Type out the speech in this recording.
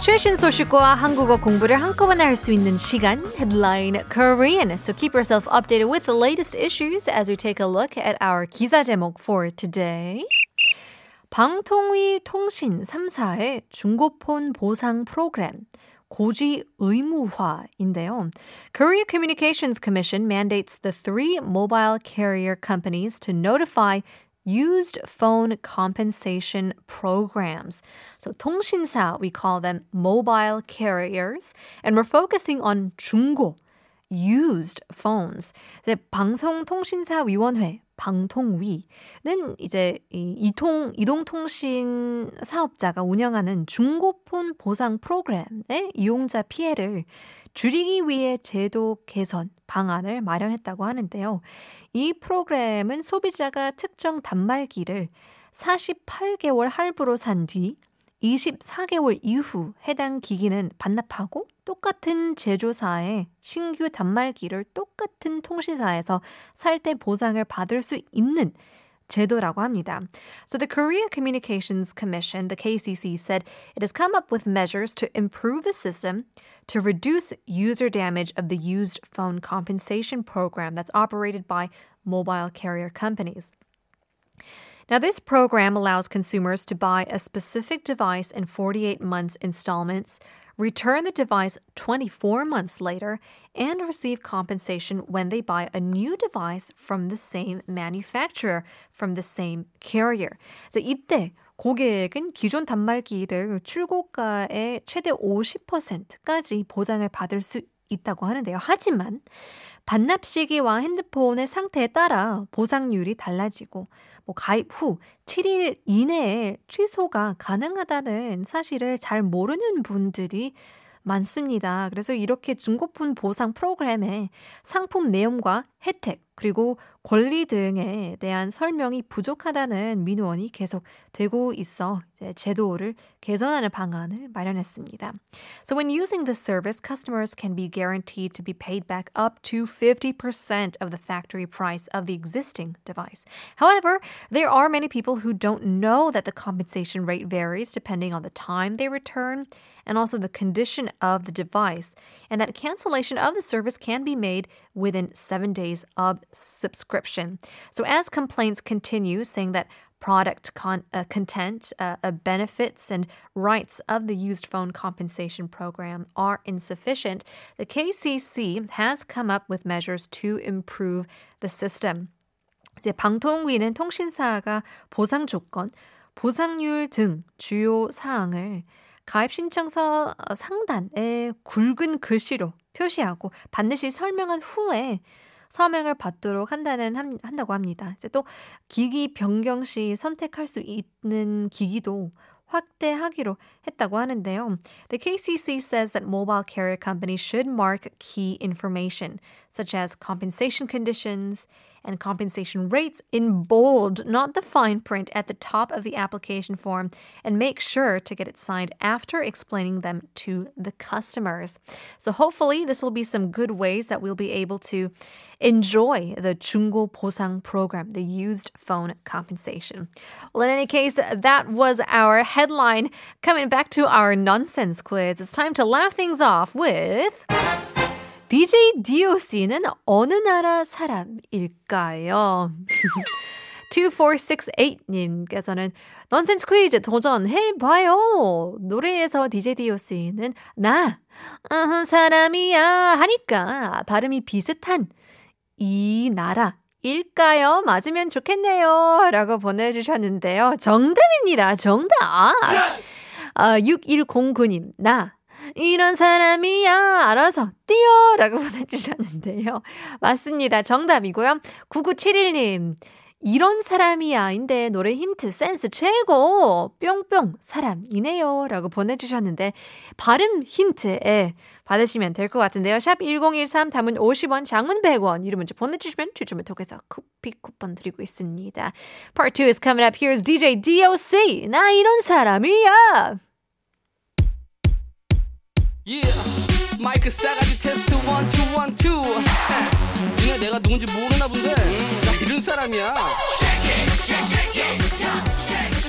최신 소식과 한국어 공부를 한꺼번에 할 수 있는 시간 Headline Korean. So keep yourself updated with the latest issues as we take a look at our 기사 제목 for today. 방통위 통신 3사의 중고폰 보상 프로그램 고지 의무화인데요. Korea Communications Commission mandates the three mobile carrier companies to notify used phone compensation programs. So 통신사, we call them mobile carriers, and we're focusing on 중고, used phones. 이제 방송통신사위원회 방통위는 이제 이 이통 이동통신 사업자가 운영하는 중고폰 보상 프로그램의 이용자 피해를 줄이기 위해 제도 개선 방안을 마련했다고 하는데요. 이 프로그램은 소비자가 특정 단말기를 48개월 할부로 산 뒤 24개월 이후 해당 기기는 반납하고 똑같은 제조사의 신규 단말기를 똑같은 통신사에서 살 때 보상을 받을 수 있는 제도라고 합니다. So the Korea Communications Commission, the KCC, said it has come up with measures to improve the system to reduce user damage of the used phone compensation program that's operated by mobile carrier companies. Now, this program allows consumers to buy a specific device in 48 months installments, return the device 24 months later, and receive compensation when they buy a new device from the same manufacturer, from the same carrier. So, 이때 고객은 기존 단말기를 출고가의 최대 50%까지 보장을 받을 수 있다고 하는데요. 하지만 반납 시기와 핸드폰의 상태에 따라 보상률이 달라지고 뭐 가입 후 7일 이내에 취소가 가능하다는 사실을 잘 모르는 분들이 많습니다. 그래서 이렇게 중고폰 보상 프로그램의 상품 내용과 혜택 그리고 권리 등에 대한 설명이 부족하다는 민원이 계속 되고 있어 이제 제도를 개선하는 방안을 마련했습니다. So when using this service, customers can be guaranteed to be paid back up to 50% of the factory price of the existing device. However, there are many people who don't know that the compensation rate varies depending on the time they return and also the condition of the device, and that cancellation of the service can be made within seven days of subscription. So, as complaints continue saying that product con- uh, content, uh, uh, benefits, and rights of the used phone compensation program are insufficient, the KCC has come up with measures to improve the system. 이제 방통위는 통신사가 보상 조건, 보상률 등 주요 사항을 가입 신청서 상단에 굵은 글씨로 표시하고 반드시 설명한 후에 서명을 받도록 한다는 한다고 합니다. 이제 또 기기 변경 시 선택할 수 있는 기기도 확대하기로 했다고 하는데요. The KCC says that mobile carrier companies should mark key information such as compensation conditions and compensation rates in bold, not the fine print at the top of the application form, and make sure to get it signed after explaining them to the customers. So hopefully this will be some good ways that we'll be able to enjoy the 중고 보상 program, the used phone compensation. Well, in any case, that was our headline. Coming back to our nonsense quiz, it's time to laugh things off with. DJ DOC는 어느 나라 사람일까요? 2468님께서는 넌센스 퀴즈 도전해봐요. 노래에서 DJ DOC는 나 어, 사람이야 하니까 발음이 비슷한 이 나라 일까요? 맞으면 좋겠네요. 라고 보내주셨는데요. 정답입니다. 정답. 아, 6109님, 나 이런 사람이야. 알아서 뛰어! 라고 보내주셨는데요. 맞습니다. 정답이고요. 9971님. 이런 사람이야. 인데 노래 힌트 센스 최고. 뿅뿅 사람이네요. 라고 보내주셨는데 발음 힌트에 받으시면 될 것 같은데요. 샵 1013 담은 50원 장문 100원 이름 문자 보내주시면 추첨을 통해서 커피 쿠폰 드리고 있습니다. Part 2 is coming up. Here's DJ DOC. 나 이런 사람이야. Yeah. 마이크 싸가지 테스트 원투 원투 니네 내가 누군지 모르나 본데 나 이런 사람이야 Shake it, shake, shake it.